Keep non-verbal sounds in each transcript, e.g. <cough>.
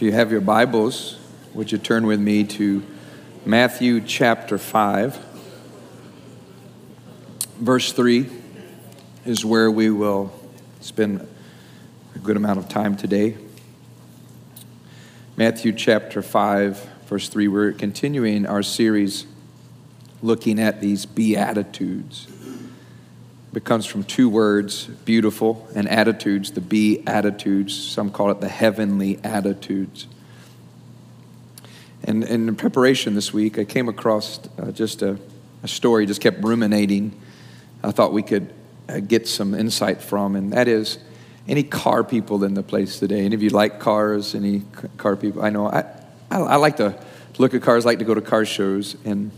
If you have your Bibles, would you turn with me to Matthew chapter 5? Verse 3 is where we will spend a good amount of time today. Matthew chapter 5, verse 3. We're continuing our series looking at these Beatitudes. It comes from two words, beautiful, and attitudes, the be attitudes. Some call it the heavenly attitudes. And, and in preparation this week, I came across uh, just a, a, story, just kept ruminating. I thought we could uh, get some insight from, and that is any car people in the place today? Any of you like cars? Any car people? I know I, I, I like to look at cars, like to go to car shows. And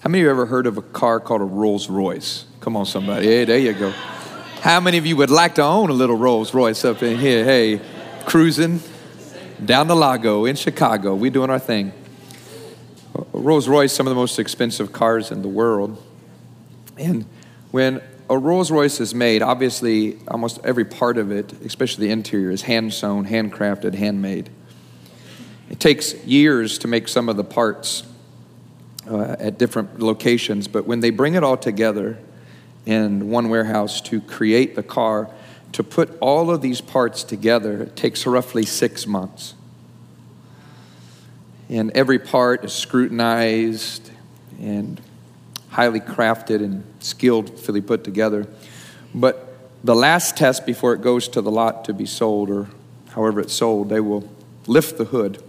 how many of you ever heard of a car called a Rolls Royce? Come on, somebody. Hey, there you go. How many of you would like to own a little Rolls Royce up in here? Hey, cruising down the Lago in Chicago. we doing our thing. Rolls Royce, some of the most expensive cars in the world. And when a Rolls Royce is made, obviously, almost every part of it, especially the interior, is hand sewn, handcrafted, handmade. It takes years to make some of the parts uh, at different locations, but when they bring it all together, in one warehouse to create the car. To put all of these parts together it takes roughly six months. And every part is scrutinized and highly crafted and skillfully put together. But the last test before it goes to the lot to be sold, or however it's sold, they will lift the hood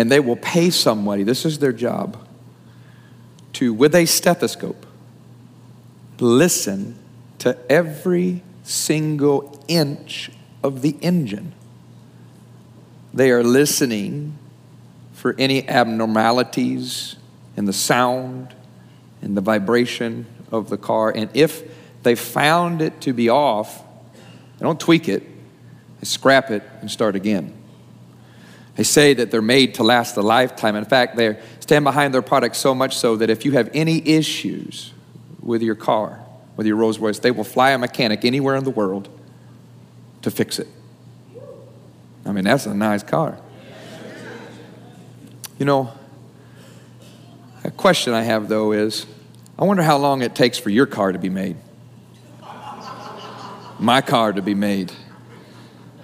and they will pay somebody, this is their job, to, with a stethoscope, listen to every single inch of the engine. They are listening for any abnormalities in the sound, in the vibration of the car. And if they found it to be off, they don't tweak it, they scrap it and start again. They say that they're made to last a lifetime. In fact, they stand behind their product so much so that if you have any issues, with your car, with your Rolls Royce. They will fly a mechanic anywhere in the world to fix it. I mean, that's a nice car. You know, a question I have though is I wonder how long it takes for your car to be made. My car to be made.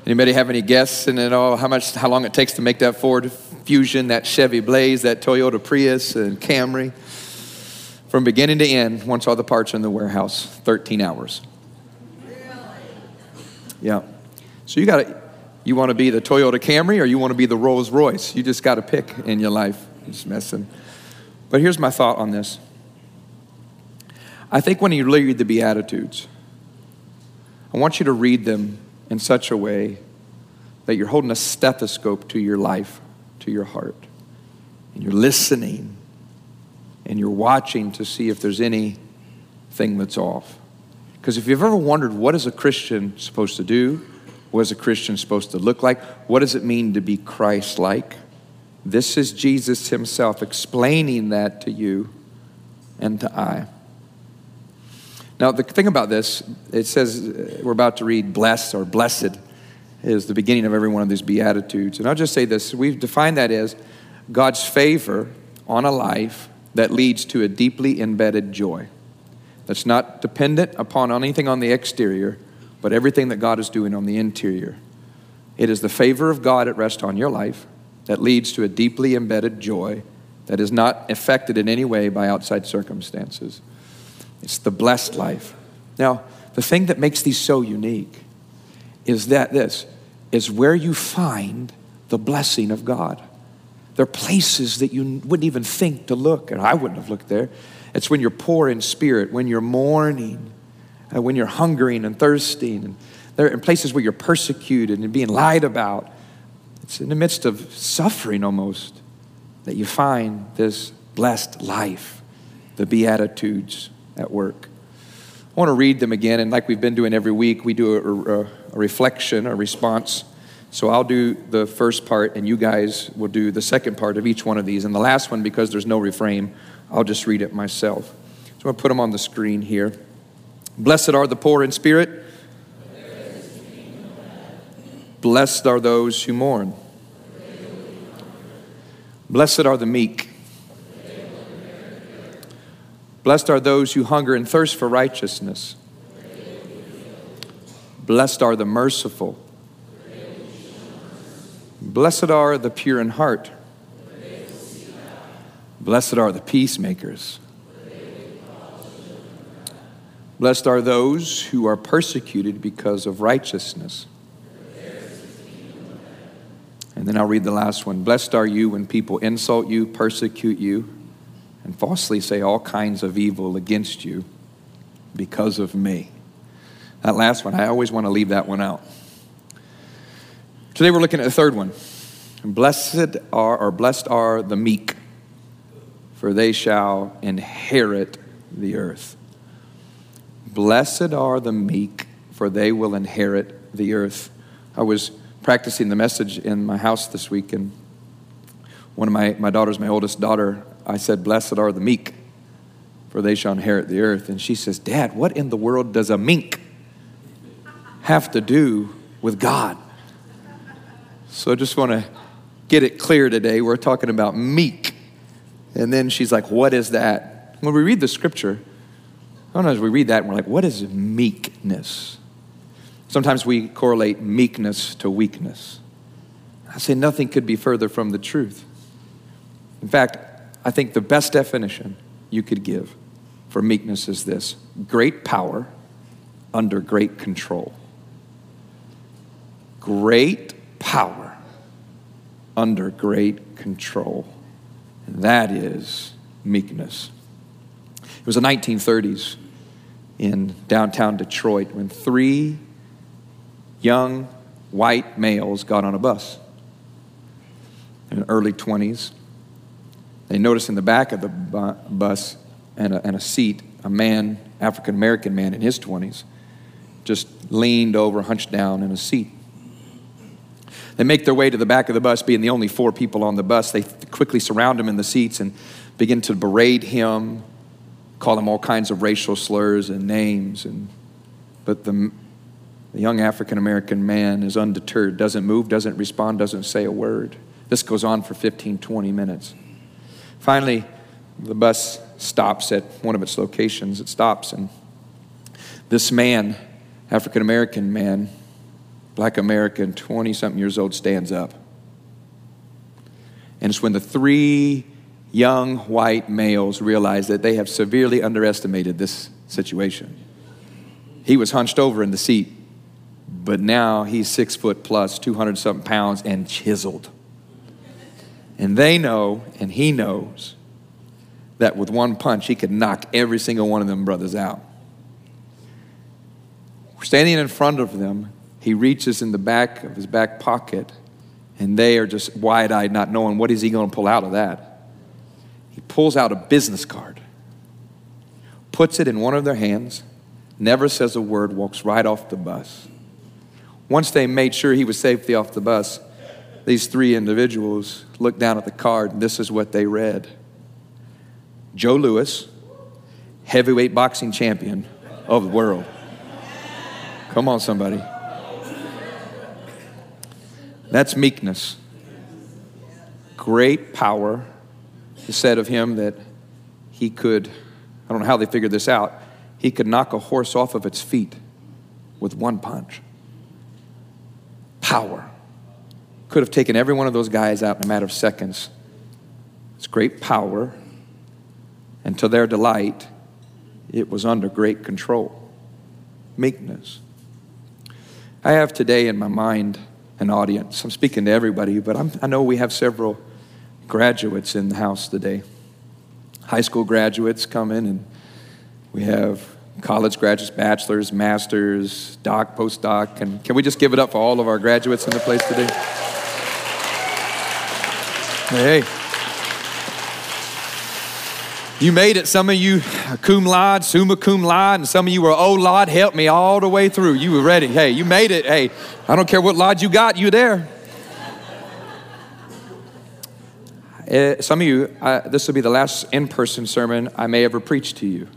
Anybody have any guess in it all? How much, how long it takes to make that Ford Fusion, that Chevy Blazer, that Toyota Prius, and Camry? from beginning to end, once all the parts are in the warehouse, 13 hours. Really? Yeah. So you got to, you want to be the Toyota Camry or you want to be the Rolls Royce? You just got to pick in your life. Just messing. But here's my thought on this. I think when you read the Beatitudes, I want you to read them in such a way that you're holding a stethoscope to your life, to your heart, and you're listening and you're watching to see if there's anything that's off. Because if you've ever wondered what is a Christian supposed to do, what is a Christian supposed to look like, what does it mean to be Christ like, this is Jesus Himself explaining that to you and to I. Now, the thing about this, it says uh, we're about to read blessed or blessed is the beginning of every one of these Beatitudes. And I'll just say this we've defined that as God's favor on a life that leads to a deeply embedded joy that's not dependent upon anything on the exterior, but everything that God is doing on the interior. It is the favor of God at rest on your life that leads to a deeply embedded joy that is not affected in any way by outside circumstances. It's the blessed life. Now, the thing that makes these so unique is that this is where you find the blessing of God. There are places that you wouldn't even think to look, and I wouldn't have looked there. It's when you're poor in spirit, when you're mourning, uh, when you're hungering and thirsting, and there are places where you're persecuted and being lied about. It's in the midst of suffering almost that you find this blessed life, the Beatitudes at work. I want to read them again, and like we've been doing every week, we do a, a, a reflection, a response so I'll do the first part, and you guys will do the second part of each one of these. And the last one, because there's no refrain, I'll just read it myself. So I'm going to put them on the screen here. Blessed are the poor in spirit. Blessed are those who mourn. Blessed are the meek. Blessed are those who hunger and thirst for righteousness. Blessed are the merciful. Blessed are the pure in heart. Blessed are the peacemakers. Blessed are those who are persecuted because of righteousness. And then I'll read the last one. Blessed are you when people insult you, persecute you, and falsely say all kinds of evil against you because of me. That last one, I always want to leave that one out. Today we're looking at the third one. Blessed are, or blessed are the meek, for they shall inherit the earth. Blessed are the meek, for they will inherit the earth. I was practicing the message in my house this week, and one of my, my daughters, my oldest daughter, I said, Blessed are the meek, for they shall inherit the earth. And she says, Dad, what in the world does a mink have to do with God? So I just want to get it clear today. We're talking about meek. And then she's like, What is that? When we read the scripture, sometimes we read that and we're like, What is meekness? Sometimes we correlate meekness to weakness. I say nothing could be further from the truth. In fact, I think the best definition you could give for meekness is this great power under great control. Great power under great control. And that is meekness. It was the 1930s in downtown Detroit when three young white males got on a bus in the early 20s. They noticed in the back of the bu- bus and a, and a seat a man, African American man in his 20s, just leaned over, hunched down in a seat. They make their way to the back of the bus, being the only four people on the bus. They quickly surround him in the seats and begin to berate him, call him all kinds of racial slurs and names. And, but the, the young African American man is undeterred, doesn't move, doesn't respond, doesn't say a word. This goes on for 15, 20 minutes. Finally, the bus stops at one of its locations. It stops, and this man, African American man, black American, 20 something years old, stands up. And it's when the three young white males realize that they have severely underestimated this situation. He was hunched over in the seat, but now he's six foot plus, 200 something pounds, and chiseled. And they know, and he knows, that with one punch, he could knock every single one of them brothers out. Standing in front of them, he reaches in the back of his back pocket, and they are just wide eyed, not knowing what is he going to pull out of that. He pulls out a business card, puts it in one of their hands, never says a word, walks right off the bus. Once they made sure he was safely off the bus, these three individuals looked down at the card, and this is what they read Joe Louis, heavyweight boxing champion of the world. Come on, somebody. That's meekness. Great power is said of him that he could, I don't know how they figured this out, he could knock a horse off of its feet with one punch. Power. Could have taken every one of those guys out in a matter of seconds. It's great power. And to their delight, it was under great control. Meekness. I have today in my mind an audience. I'm speaking to everybody, but I'm, i know we have several graduates in the house today. High school graduates come in, and we have college graduates, bachelors, masters, doc, postdoc. And can we just give it up for all of our graduates in the place today? Hey. You made it. Some of you cum laude, summa cum laude, and some of you were, oh, Lord, help me all the way through. You were ready. Hey, you made it. Hey, I don't care what lodge you got, you there. Uh, some of you, this will be the last in person sermon I may ever preach to you.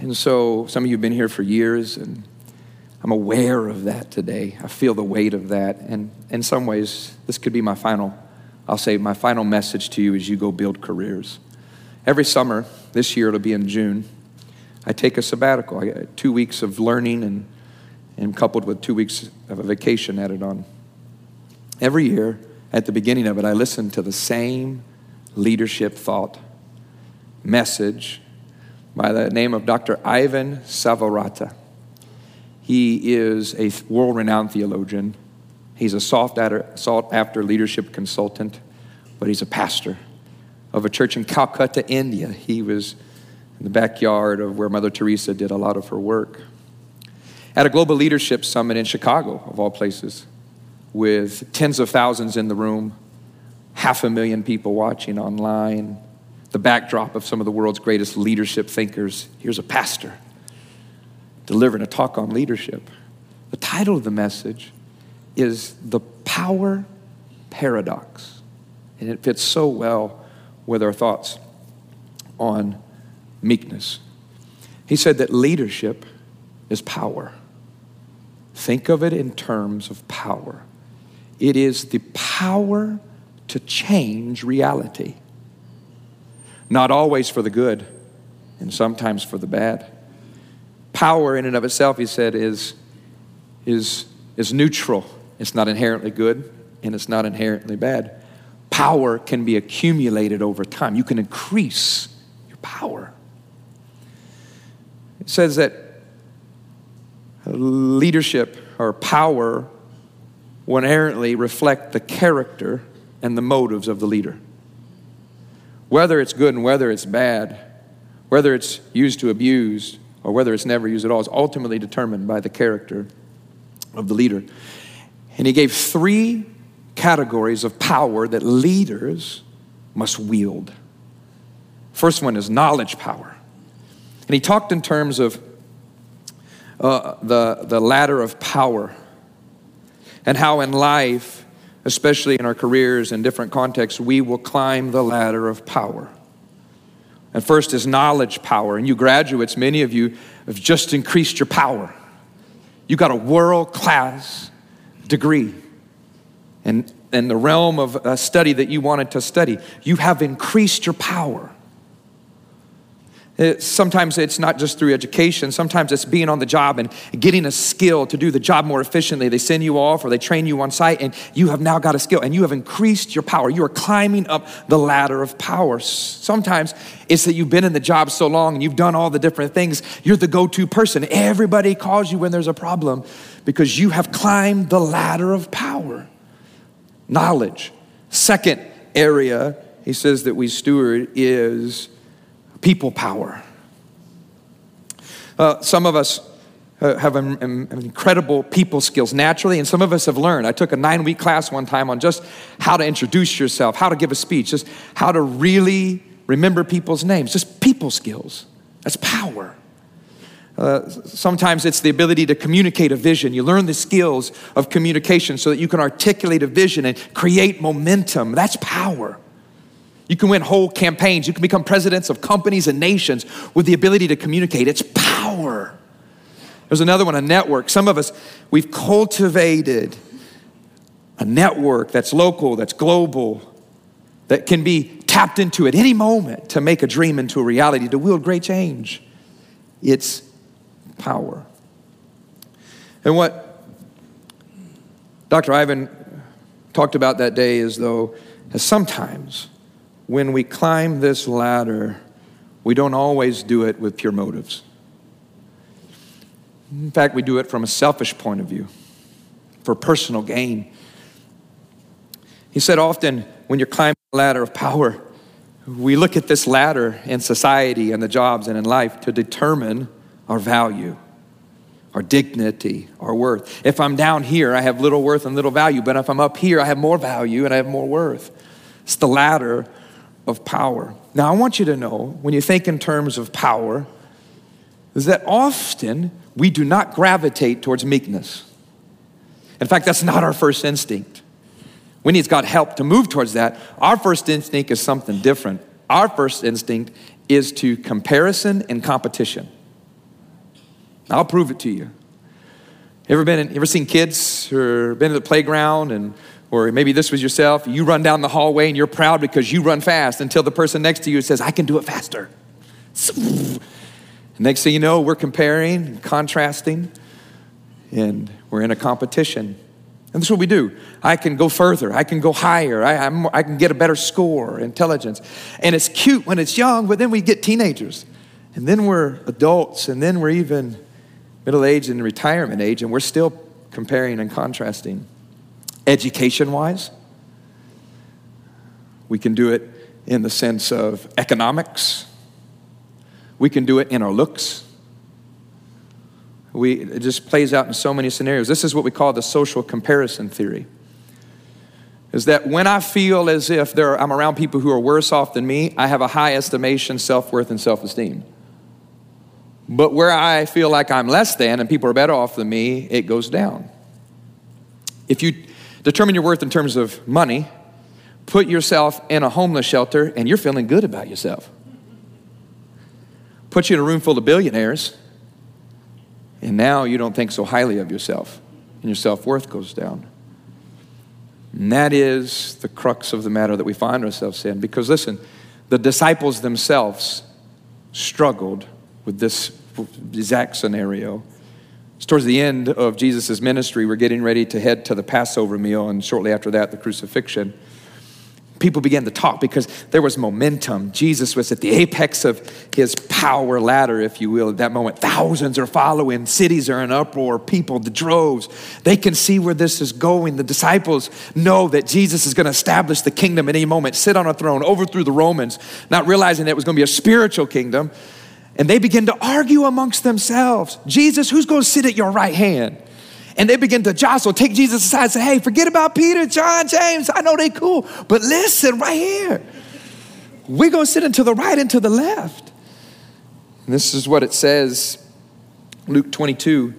And so some of you have been here for years, and I'm aware of that today. I feel the weight of that. And in some ways, this could be my final I'll say my final message to you is you go build careers. Every summer, this year it'll be in June, I take a sabbatical. I get two weeks of learning and, and coupled with two weeks of a vacation added on. Every year, at the beginning of it, I listen to the same leadership thought message by the name of Dr. Ivan Satyavrata. He is a world renowned theologian. He's a sought after leadership consultant, but he's a pastor of a church in Calcutta, India. He was in the backyard of where Mother Teresa did a lot of her work. At a global leadership summit in Chicago, of all places, with tens of thousands in the room, half a million people watching online, the backdrop of some of the world's greatest leadership thinkers. Here's a pastor delivering a talk on leadership. The title of the message is The Power Paradox, and it fits so well with our thoughts on meekness. He said that leadership is power. Think of it in terms of power. It is the power to change reality. Not always for the good, and sometimes for the bad. Power, in and of itself, he said, is, is, is neutral. It's not inherently good, and it's not inherently bad. Power can be accumulated over time. You can increase your power. It says that leadership or power will inherently reflect the character and the motives of the leader. Whether it's good and whether it's bad, whether it's used to abuse or whether it's never used at all, is ultimately determined by the character of the leader. And he gave three categories of power that leaders must wield. First one is knowledge power. And he talked in terms of uh, the, the ladder of power and how in life, especially in our careers and different contexts, we will climb the ladder of power. And first is knowledge power. And you graduates, many of you have just increased your power. You got a world class degree. And in the realm of study that you wanted to study, you have increased your power. It, sometimes it's not just through education, sometimes it's being on the job and getting a skill to do the job more efficiently. They send you off or they train you on site, and you have now got a skill and you have increased your power. You are climbing up the ladder of power. Sometimes it's that you've been in the job so long and you've done all the different things. You're the go to person. Everybody calls you when there's a problem because you have climbed the ladder of power. Knowledge. Second area, he says that we steward is people power. Uh, some of us uh, have incredible people skills naturally, and some of us have learned. I took a nine week class one time on just how to introduce yourself, how to give a speech, just how to really remember people's names, just people skills. That's power. Uh, sometimes it's the ability to communicate a vision. You learn the skills of communication so that you can articulate a vision and create momentum. That's power. You can win whole campaigns. You can become presidents of companies and nations with the ability to communicate. It's power. There's another one, a network. Some of us, we've cultivated a network that's local, that's global, that can be tapped into at any moment to make a dream into a reality, to wield great change. It's power. And what Dr. Ivan talked about that day is though, as sometimes when we climb this ladder, we don't always do it with pure motives. In fact, we do it from a selfish point of view, for personal gain. He said often when you're climbing the ladder of power, we look at this ladder in society and the jobs and in life to determine our value, our dignity, our worth. If I'm down here, I have little worth and little value, but if I'm up here, I have more value and I have more worth. It's the ladder of power. Now, I want you to know when you think in terms of power, is that often we do not gravitate towards meekness. In fact, that's not our first instinct. We need God help to move towards that. Our first instinct is something different. Our first instinct is to comparison and competition. I'll prove it to you. Ever been, in, ever seen kids or been to the playground and Or maybe this was yourself. You run down the hallway and you're proud because you run fast until the person next to you says, I can do it faster. <laughs> Next thing you know, we're comparing, and contrasting, and we're in a competition. And that's what we do. I can go further. I can go higher. I, I, can get a better score, intelligence. And it's cute when it's young, but then we get teenagers. And then we're adults. And then we're even middle age and retirement age. And we're still comparing and contrasting. Education wise, we can do it in the sense of economics, we can do it in our looks. We, it just plays out in so many scenarios. This is what we call the social comparison theory. Is that when I feel as if are, I'm around people who are worse off than me, I have a high estimation, self worth, and self esteem. But where I feel like I'm less than and people are better off than me, it goes down. If you determine your worth in terms of money, put yourself in a homeless shelter and you're feeling good about yourself. Put you in a room full of billionaires and now you don't think so highly of yourself, and your self worth goes down. And that is the crux of the matter that we find ourselves in. Because listen, the disciples themselves struggled with this exact scenario. It's towards the end of Jesus' ministry. We're getting ready to head to the Passover meal, and shortly after that, the crucifixion people began to talk because there was momentum. Jesus was at the apex of his power ladder, if you will, at that moment. Thousands are following, cities are in uproar, people, the droves. They can see where this is going. The disciples know that Jesus is going to establish the kingdom at any moment, sit on a throne, overthrow the Romans, not realizing that it was going to be a spiritual kingdom. And they begin to argue amongst themselves Jesus, who's going to sit at your right hand? And they begin to jostle, take Jesus aside and say, hey, forget about Peter, John, James. I know they cool, but listen right here. We're going to sit into the right and to the left. And this is what it says Luke 22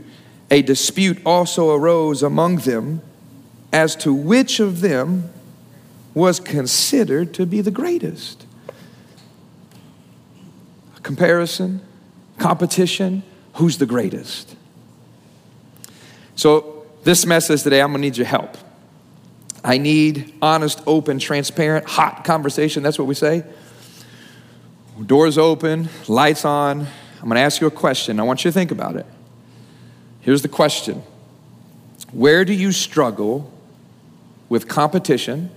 A dispute also arose among them as to which of them was considered to be the greatest. Comparison, competition, who's the greatest? So, this message today, I'm gonna need your help. I need honest, open, transparent, hot conversation. That's what we say. Doors open, lights on. I'm gonna ask you a question. I want you to think about it. Here's the question Where do you struggle with competition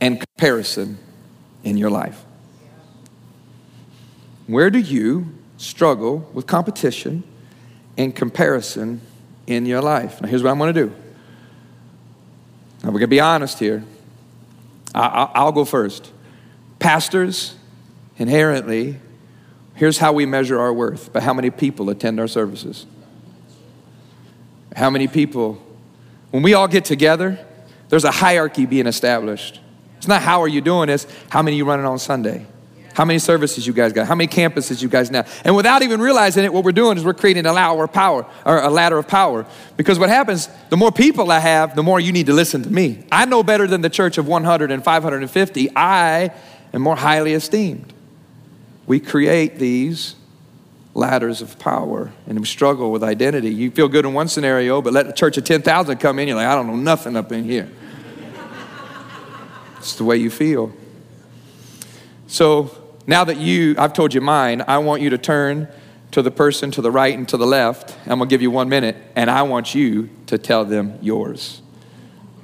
and comparison in your life? Where do you struggle with competition and comparison in your life. Now, here's what I'm going to do. Now, we're going to be honest here. I, will go first. Pastors, inherently, here's how we measure our worth by how many people attend our services. How many people, when we all get together, there's a hierarchy being established. It's not how are you doing this, how many you running on Sunday? How many services you guys got? How many campuses you guys now? And without even realizing it, what we're doing is we're creating a ladder of power, or a ladder of power. Because what happens, the more people I have, the more you need to listen to me. I know better than the church of 100 and 550. I am more highly esteemed. We create these ladders of power and we struggle with identity. You feel good in one scenario, but let the church of 10,000 come in, you're like, I don't know nothing up in here. <laughs> it's the way you feel. So now that you, I've told you mine, I want you to turn to the person to the right and to the left. I'm gonna give you one minute, and I want you to tell them yours.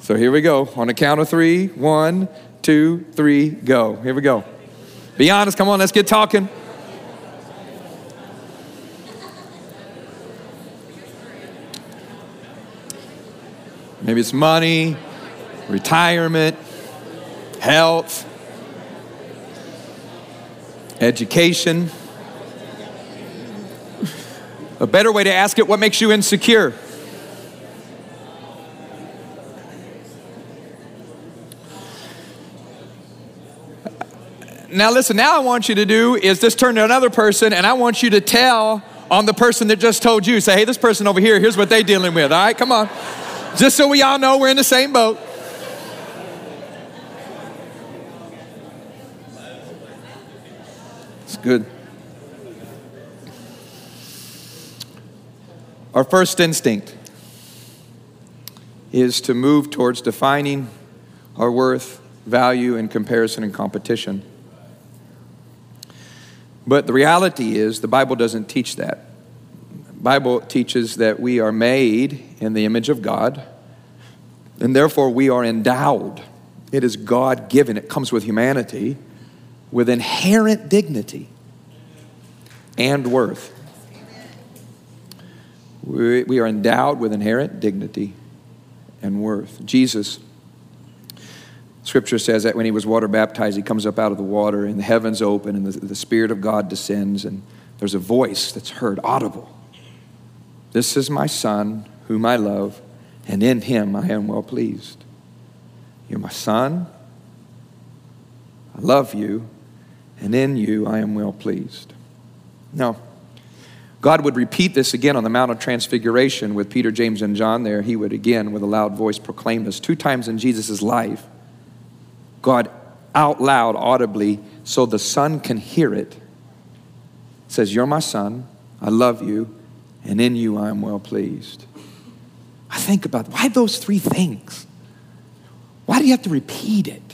So here we go. On the count of three one, two, three, go. Here we go. Be honest, come on, let's get talking. Maybe it's money, retirement, health, education. A better way to ask it what makes you insecure? Now, listen, now I want you to do is just turn to another person and I want you to tell on the person that just told you. Say, hey, this person over here, here's what they're dealing with. All right, come on. Just so we all know we're in the same boat. Good. Our first instinct is to move towards defining our worth, value, and comparison and competition. But the reality is, the Bible doesn't teach that. The Bible teaches that we are made in the image of God, and therefore we are endowed. It is God given, it comes with humanity, with inherent dignity and worth. We, we are endowed with inherent dignity and worth. Jesus, scripture says that when he was water baptized, he comes up out of the water and the heavens open and the, the Spirit of God descends and there's a voice that's heard, audible. This is my Son, whom I love, and in him I am well pleased. You're my Son. I love you, and in you I am well pleased. Now, God would repeat this again on the Mount of Transfiguration with Peter, James, and John there. He would again, with a loud voice, proclaim this. Two times in Jesus' life, God out loud, audibly, so the Son can hear it, says, You're my Son, I love you, and in you I am well pleased. I think about why those three things? Why do you have to repeat it?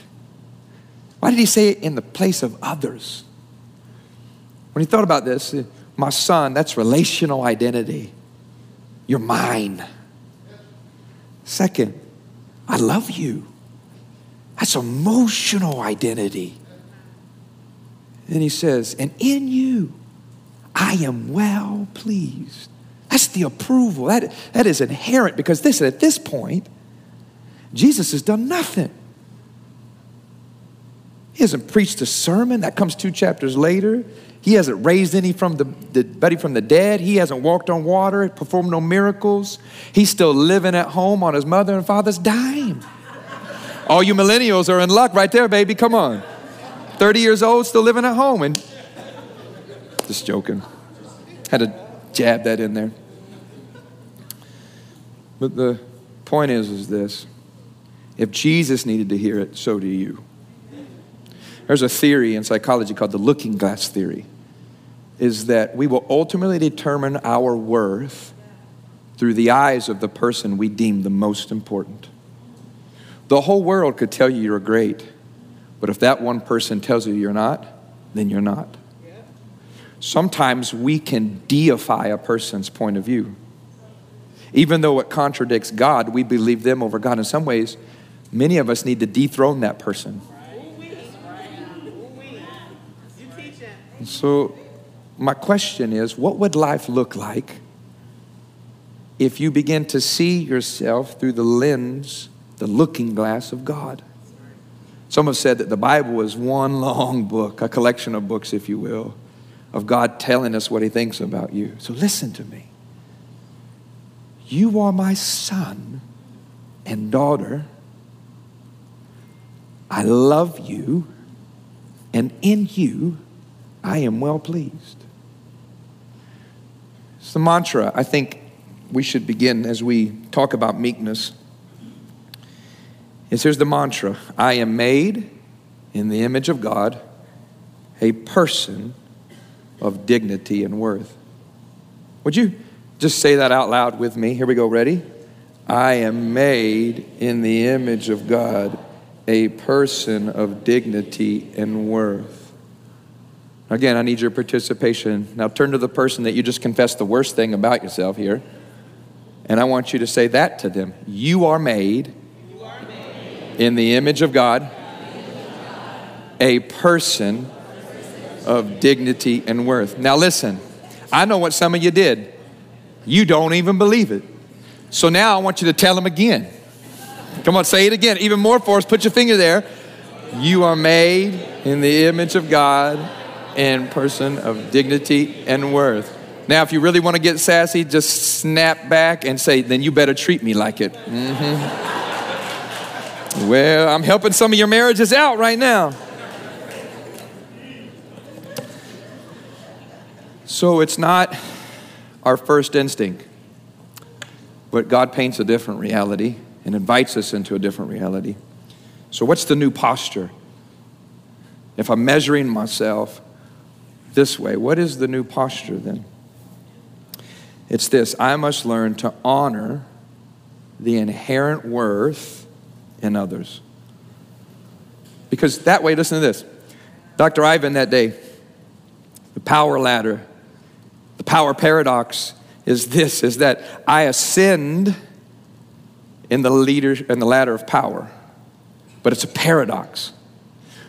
Why did he say it in the place of others? When he thought about this, my son, that's relational identity. You're mine. Second, I love you. That's emotional identity. And he says, and in you, I am well pleased. That's the approval. That, that is inherent because this, at this point, Jesus has done nothing. Hasn't preached a sermon. That comes two chapters later. He hasn't raised any from the, the from the dead. He hasn't walked on water, performed no miracles. He's still living at home on his mother and father's dime. All you millennials are in luck right there, baby. Come on. 30 years old, still living at home. And just joking. Had to jab that in there. But the point is, is this. If Jesus needed to hear it, so do you. There's a theory in psychology called the looking glass theory is that we will ultimately determine our worth through the eyes of the person we deem the most important. The whole world could tell you you're great, but if that one person tells you you're not, then you're not. Sometimes we can deify a person's point of view. Even though it contradicts God, we believe them over God. In some ways, many of us need to dethrone that person. So my question is what would life look like if you begin to see yourself through the lens, the looking glass of God? Some have said that the Bible is one long book, a collection of books, if you will, of God telling us what He thinks about you. So listen to me. You are my son and daughter. I love you, and in you I am well pleased. It's the mantra I think we should begin as we talk about meekness. Is here's the mantra I am made in the image of God, a person of dignity and worth. Would you just say that out loud with me? Here we go. Ready? I am made in the image of God, a person of dignity and worth. Again, I need your participation. Now turn to the person that you just confessed the worst thing about yourself here. And I want you to say that to them. You are made, you are made in the image of God, a person of dignity and worth. Now listen, I know what some of you did. You don't even believe it. So now I want you to tell them again. Come on, say it again. Even more force. Put your finger there. You are made in the image of God and person of dignity and worth. Now, if you really want to get sassy, just snap back and say, then you better treat me like it. Mm-hmm. well, I'm helping some of your marriages out right now. So it's not our first instinct, but God paints a different reality and invites us into a different reality. So, what's the new posture? If I'm measuring myself this way. What is the new posture then? It's this I must learn to honor the inherent worth in others. Because that way, listen to this. Dr. Ivan that day, the power ladder, the power paradox is this is that I ascend in the leader in the ladder of power. But it's a paradox.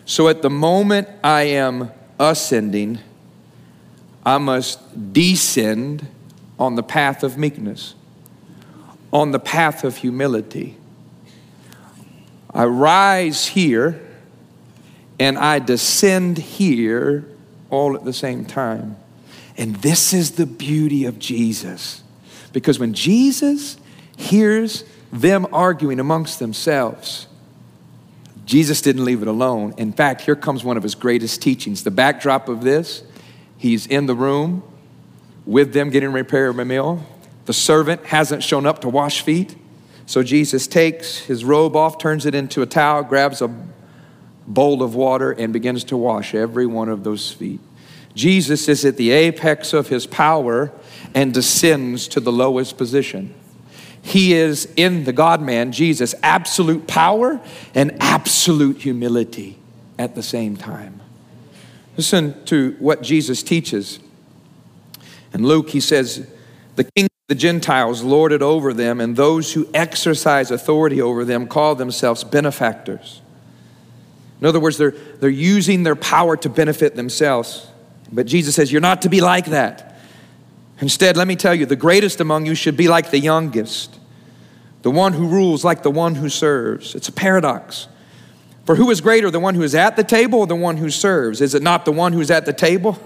So at the moment I am ascending, I must descend on the path of meekness, on the path of humility. I rise here and I descend here all at the same time. And this is the beauty of Jesus. Because when Jesus hears them arguing amongst themselves, Jesus didn't leave it alone. In fact, here comes one of his greatest teachings. The backdrop of this, he's in the room with them getting to prepare a meal. The servant hasn't shown up to wash feet. So Jesus takes his robe off, turns it into a towel, grabs a bowl of water, and begins to wash every one of those feet. Jesus is at the apex of his power and descends to the lowest position. He is in the God man, Jesus, absolute power and absolute humility at the same time. Listen to what Jesus teaches. In Luke, he says, The king of the Gentiles lord it over them, and those who exercise authority over them call themselves benefactors. In other words, they're, they're using their power to benefit themselves. But Jesus says, You're not to be like that. Instead, let me tell you, the greatest among you should be like the youngest, the one who rules like the one who serves. It's a paradox. For who is greater, the one who is at the table or the one who serves? Is it not the one who's at the table?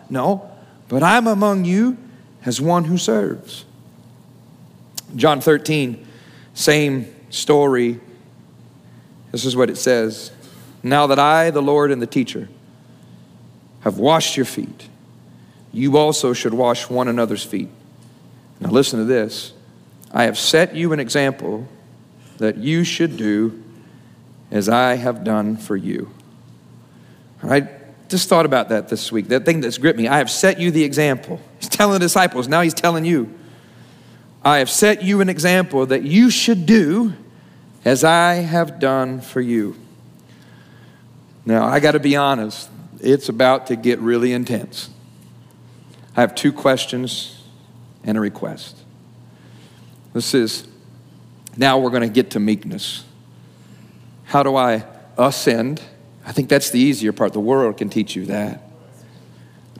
<laughs> no, but I'm among you as one who serves. John 13, same story. This is what it says Now that I, the Lord and the teacher, have washed your feet, you also should wash one another's feet. Now, listen to this I have set you an example that you should do as I have done for you. I just thought about that this week. That thing that's gripped me. I have set you the example. He's telling the disciples, now he's telling you. I have set you an example that you should do as I have done for you. Now, I got to be honest, it's about to get really intense. I have two questions and a request. This is now we're going to get to meekness. How do I ascend? I think that's the easier part. The world can teach you that.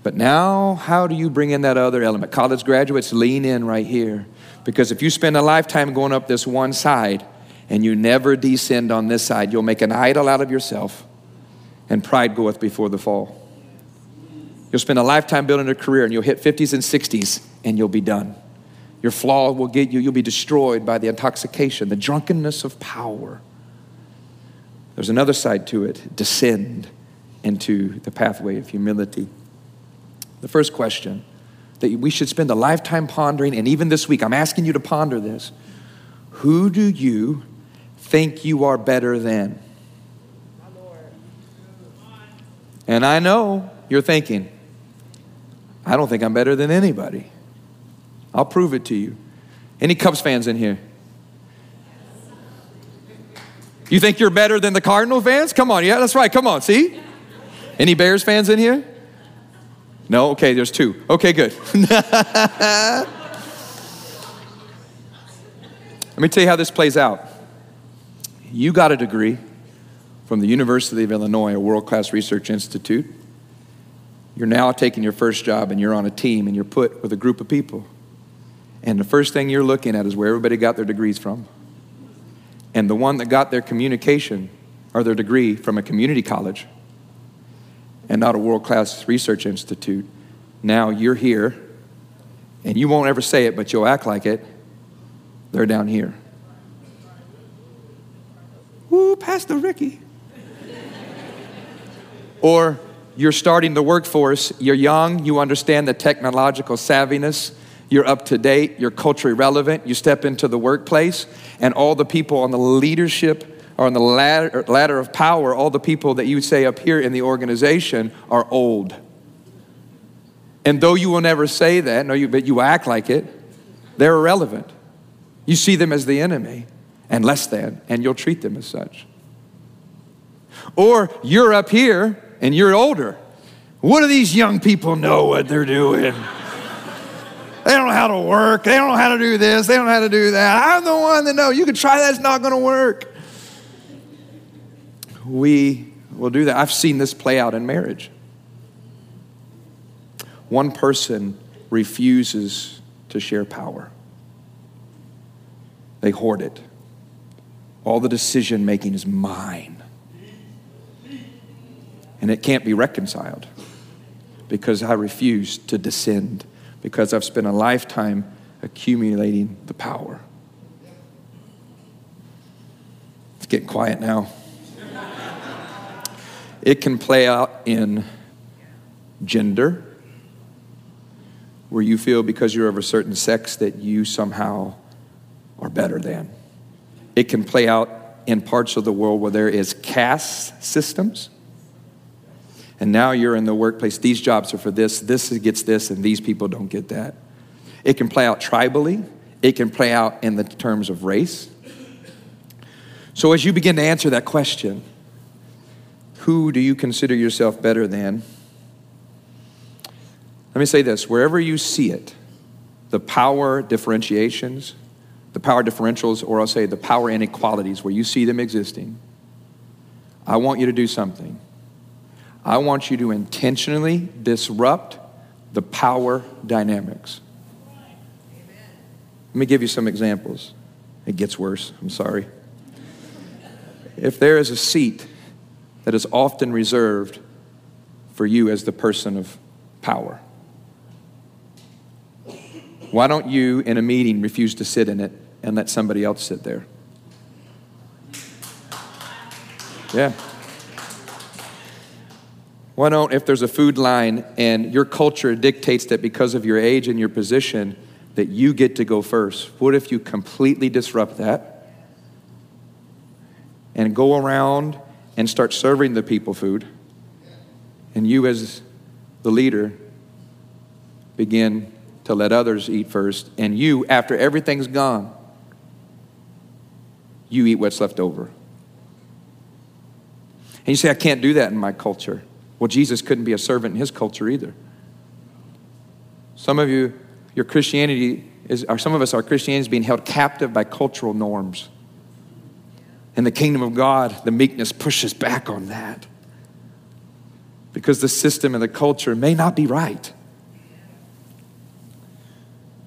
But now, how do you bring in that other element? College graduates, lean in right here. Because if you spend a lifetime going up this one side and you never descend on this side, you'll make an idol out of yourself, and pride goeth before the fall. You'll spend a lifetime building a career and you'll hit 50s and 60s and you'll be done. Your flaw will get you, you'll be destroyed by the intoxication, the drunkenness of power. There's another side to it descend into the pathway of humility. The first question that we should spend a lifetime pondering, and even this week, I'm asking you to ponder this. Who do you think you are better than? And I know you're thinking, I don't think I'm better than anybody. I'll prove it to you. Any Cubs fans in here? You think you're better than the Cardinal fans? Come on, yeah, that's right. Come on, see? Any Bears fans in here? No? Okay, there's two. Okay, good. <laughs> Let me tell you how this plays out. You got a degree from the University of Illinois, a world class research institute. You're now taking your first job and you're on a team and you're put with a group of people. And the first thing you're looking at is where everybody got their degrees from. And the one that got their communication or their degree from a community college and not a world class research institute, now you're here and you won't ever say it, but you'll act like it. They're down here. Ooh, Pastor Ricky. <laughs> or you're starting the workforce, you're young, you understand the technological savviness, you're up to date, you're culturally relevant, you step into the workplace, and all the people on the leadership or on the ladder, ladder of power, all the people that you say up here in the organization are old. And though you will never say that, no, you, but you act like it, they're irrelevant. You see them as the enemy and less than, and you'll treat them as such. Or you're up here and you're older. What do these young people know what they're doing? They don't know how to work. They don't know how to do this. They don't know how to do that. I'm the one that know. You can try that. It's not going to work. We will do that. I've seen this play out in marriage. One person refuses to share power. They hoard it. All the decision making is mine. And it can't be reconciled because I refuse to descend because I've spent a lifetime accumulating the power. It's getting quiet now. it can play out in gender, where you feel because you're of a certain sex that you somehow are better than. It can play out in parts of the world where there is caste systems and now you're in the workplace. These jobs are for this, this gets this, and these people don't get that. It can play out tribally, it can play out in the terms of race. So, as you begin to answer that question, who do you consider yourself better than? Let me say this wherever you see it, the power differentiations, the power differentials, or I'll say the power inequalities, where you see them existing, I want you to do something. I want you to intentionally disrupt the power dynamics. Let me give you some examples. It gets worse, I'm sorry. If there is a seat that is often reserved for you as the person of power, why don't you, in a meeting, refuse to sit in it and let somebody else sit there? Yeah. Why don't, if there's a food line and your culture dictates that because of your age and your position, that you get to go first? What if you completely disrupt that and go around and start serving the people food? And you, as the leader, begin to let others eat first. And you, after everything's gone, you eat what's left over. And you say, I can't do that in my culture. Well, Jesus couldn't be a servant in his culture either. Some of you, your Christianity is, or some of us, our Christianity is being held captive by cultural norms. In the kingdom of God, the meekness pushes back on that because the system and the culture may not be right.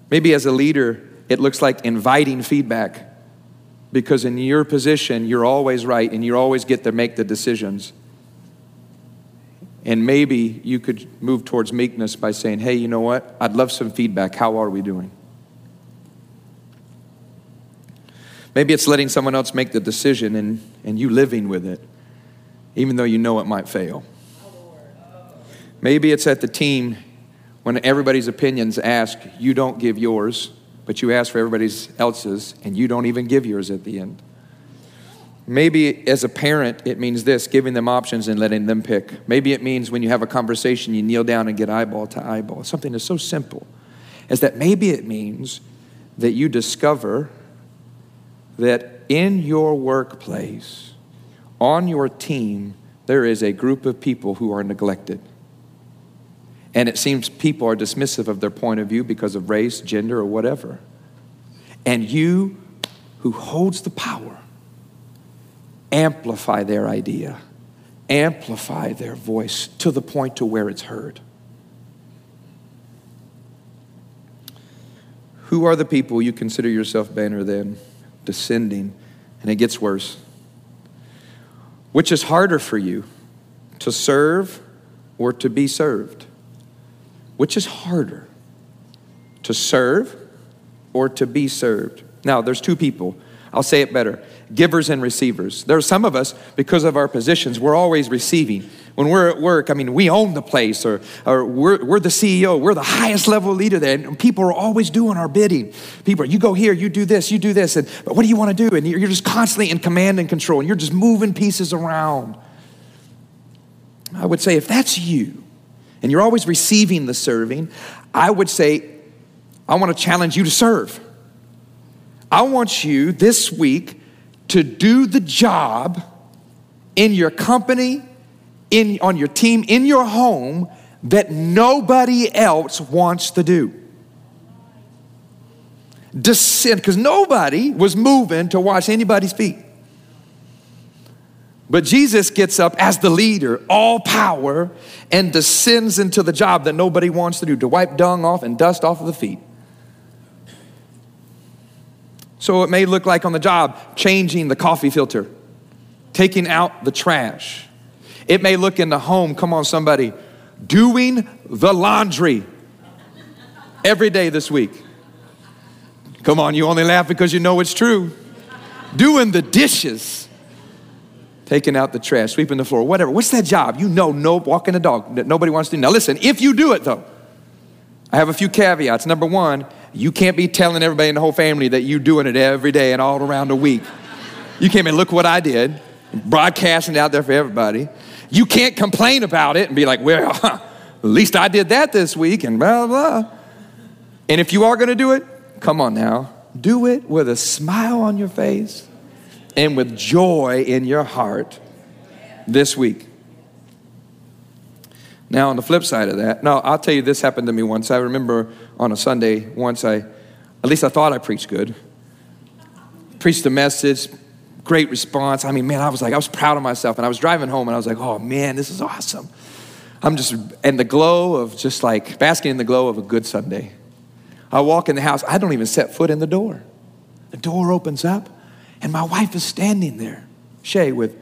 Maybe as a leader, it looks like inviting feedback because in your position, you're always right and you always get to make the decisions. And maybe you could move towards meekness by saying, hey, you know what? I'd love some feedback. How are we doing? Maybe it's letting someone else make the decision and, and you living with it, even though you know it might fail. Maybe it's at the team when everybody's opinions ask, you don't give yours, but you ask for everybody else's, and you don't even give yours at the end. Maybe as a parent, it means this giving them options and letting them pick. Maybe it means when you have a conversation, you kneel down and get eyeball to eyeball. Something that's so simple as that maybe it means that you discover that in your workplace, on your team, there is a group of people who are neglected. And it seems people are dismissive of their point of view because of race, gender, or whatever. And you, who holds the power, amplify their idea, amplify their voice to the point to where it's heard. Who are the people you consider yourself better than? Descending, and it gets worse. Which is harder for you, to serve or to be served? Which is harder, to serve or to be served? Now, there's two people. I'll say it better givers and receivers. There are some of us, because of our positions, we're always receiving. When we're at work, I mean, we own the place, or, or we're, we're the CEO, we're the highest level leader there, and people are always doing our bidding. People, you go here, you do this, you do this, and but what do you want to do? And you're just constantly in command and control, and you're just moving pieces around. I would say if that's you, and you're always receiving the serving, I would say, I want to challenge you to serve. I want you this week to do the job in your company, in, on your team, in your home that nobody else wants to do. Descend, because nobody was moving to wash anybody's feet. But Jesus gets up as the leader, all power, and descends into the job that nobody wants to do to wipe dung off and dust off of the feet. So it may look like on the job changing the coffee filter, taking out the trash. It may look in the home, come on, somebody, doing the laundry every day this week. Come on, you only laugh because you know it's true. Doing the dishes, taking out the trash, sweeping the floor, whatever. What's that job? You know, no, walking the dog. Nobody wants to do. Now listen, if you do it though, I have a few caveats. Number one, you can't be telling everybody in the whole family that you're doing it every day and all around the week. You can't be, look what I did, broadcasting it out there for everybody. You can't complain about it and be like, well, <laughs> at least I did that this week and blah, blah. And if you are going to do it, come on now, do it with a smile on your face and with joy in your heart this week. Now, on the flip side of that, no, I'll tell you this happened to me once. I remember on a Sunday, once I, at least I thought I preached good, preached a message, great response. I mean, man, I was like, I was proud of myself. And I was driving home and I was like, oh man, this is awesome. I'm just in the glow of just like basking in the glow of a good Sunday. I walk in the house, I don't even set foot in the door. The door opens up and my wife is standing there, Shay, with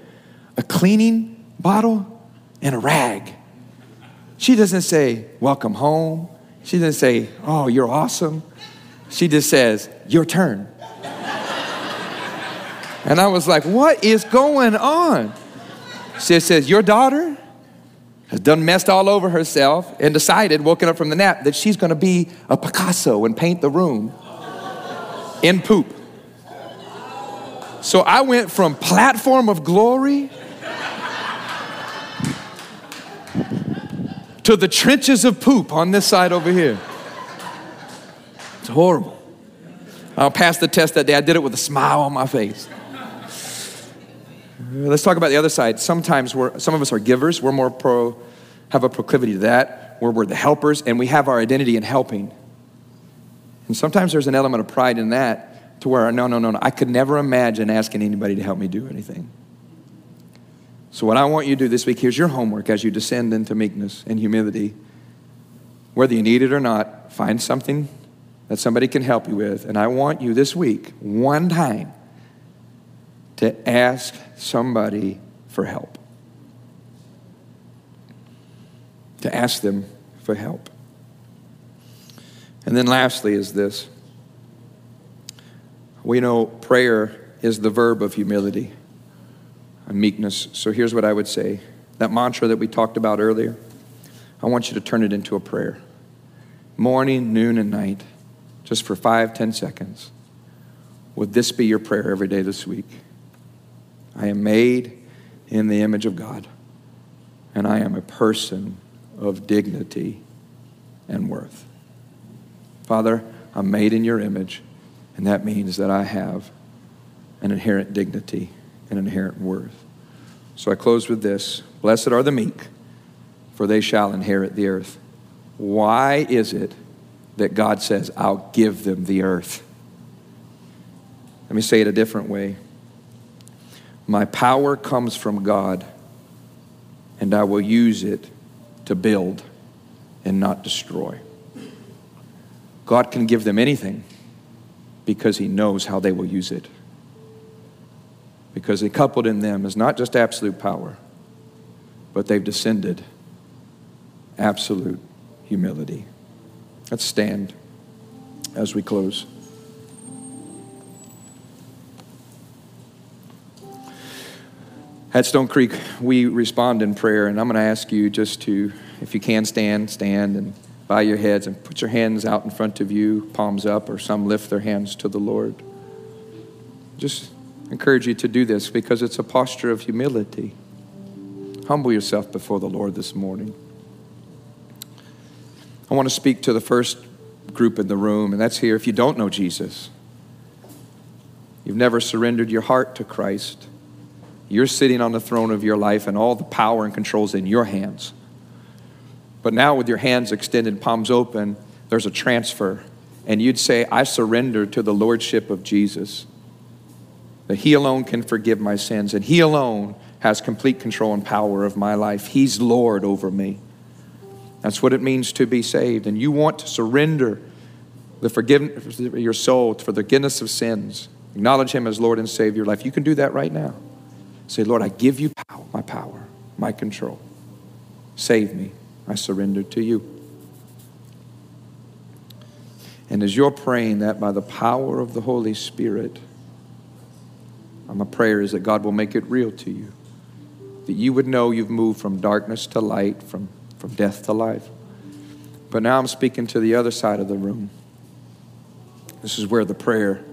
a cleaning bottle and a rag. She doesn't say, Welcome home. She doesn't say, Oh, you're awesome. She just says, Your turn. and I was like, What is going on? She says, Your daughter has done messed all over herself and decided, woken up from the nap, that she's gonna be a Picasso and paint the room in poop. So I went from platform of glory to the trenches of poop on this side over here. It's horrible. I'll pass the test that day. I did it with a smile on my face. Uh, let's talk about the other side. Sometimes we're, some of us are givers. We're more pro, have a proclivity to that, where we're the helpers and we have our identity in helping. And sometimes there's an element of pride in that to where, no, no, no, no, I could never imagine asking anybody to help me do anything. So, what I want you to do this week, here's your homework as you descend into meekness and humility. Whether you need it or not, find something that somebody can help you with. And I want you this week, one time, to ask somebody for help. To ask them for help. And then, lastly, is this we know prayer is the verb of humility and meekness. So here's what I would say that mantra that we talked about earlier, I want you to turn it into a prayer. Morning, noon, and night, just for five, ten seconds. Would this be your prayer every day this week? I am made in the image of God, and I am a person of dignity and worth. Father, I'm made in your image, and that means that I have an inherent dignity and inherent worth. So I close with this Blessed are the meek, for they shall inherit the earth. Why is it that God says, I'll give them the earth? Let me say it a different way. My power comes from God, and I will use it to build and not destroy. God can give them anything because He knows how they will use it because they coupled in them is not just absolute power, but they've descended absolute humility. Let's stand as we close. At Stone Creek, we respond in prayer, and I'm going to ask you just to, if you can stand, stand and bow your heads and put your hands out in front of you, palms up, or some lift their hands to the Lord. Just encourage you to do this because it's a posture of humility. Humble yourself before the Lord this morning. I want to speak to the first group in the room, and that's here. If you don't know Jesus, you've never surrendered your heart to Christ, You're sitting on the throne of your life, and all the power and controls in your hands. But now, with your hands extended, palms open, there's a transfer. And you'd say, I surrender to the Lordship of Jesus. That He alone can forgive my sins, and He alone has complete control and power of my life. He's Lord over me. That's what it means to be saved. And you want to surrender the forgiveness of your soul for the forgiveness of sins. Acknowledge Him as Lord and Savior of your life. You can do that right now. Say, Lord, I give you power, my power, my control. Save me. I surrender to you. And as you're praying that by the power of the Holy Spirit, my prayer is that God will make it real to you. That you would know you've moved from darkness to light, from, from death to life. But now I'm speaking to the other side of the room. This is where the prayer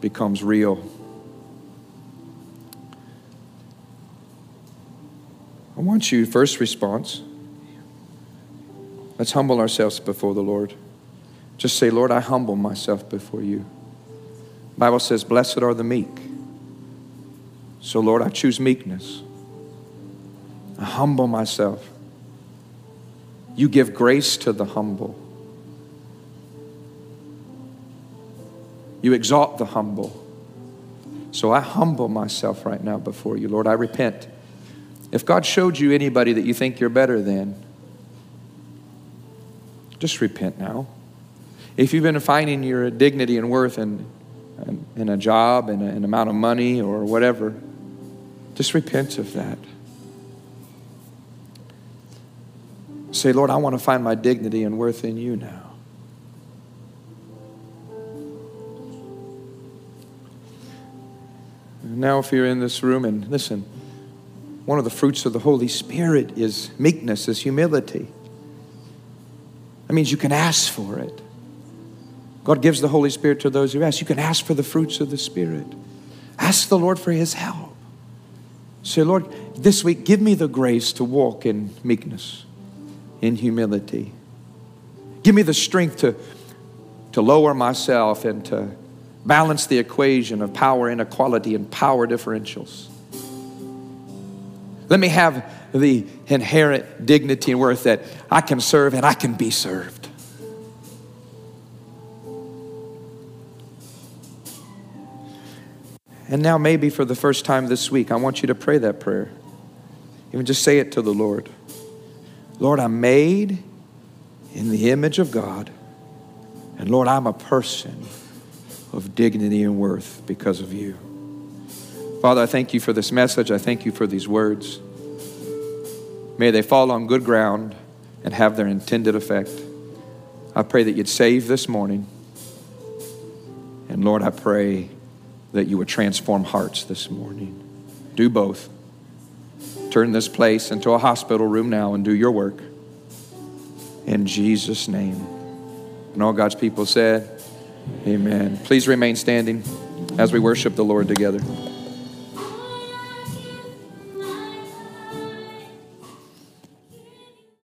becomes real. I want you, first response, let's humble ourselves before the Lord. Just say, Lord, I humble myself before you. The Bible says, Blessed are the meek. So, Lord, I choose meekness. I humble myself. You give grace to the humble. You exalt the humble. So I humble myself right now before you, Lord. I repent. If God showed you anybody that you think you're better than, just repent now. If you've been finding your dignity and worth in, in, in a job and an amount of money or whatever, just repent of that. Say, Lord, I want to find my dignity and worth in you now. Now, if you're in this room and listen, one of the fruits of the Holy Spirit is meekness, is humility. That means you can ask for it. God gives the Holy Spirit to those who ask. You can ask for the fruits of the Spirit. Ask the Lord for His help. Say, Lord, this week, give me the grace to walk in meekness, in humility. Give me the strength to, to lower myself and to balance the equation of power inequality and power differentials. Let me have the inherent dignity and worth that I can serve and I can be served. And now, maybe for the first time this week, I want you to pray that prayer. Even just say it to the Lord Lord, I'm made in the image of God. And Lord, I'm a person of dignity and worth because of you. Father, I thank you for this message. I thank you for these words. May they fall on good ground and have their intended effect. I pray that you'd save this morning. And Lord, I pray that you would transform hearts this morning. Do both. Turn this place into a hospital room now and do your work. In Jesus' name. And all God's people said, Amen. Please remain standing as we worship the Lord together.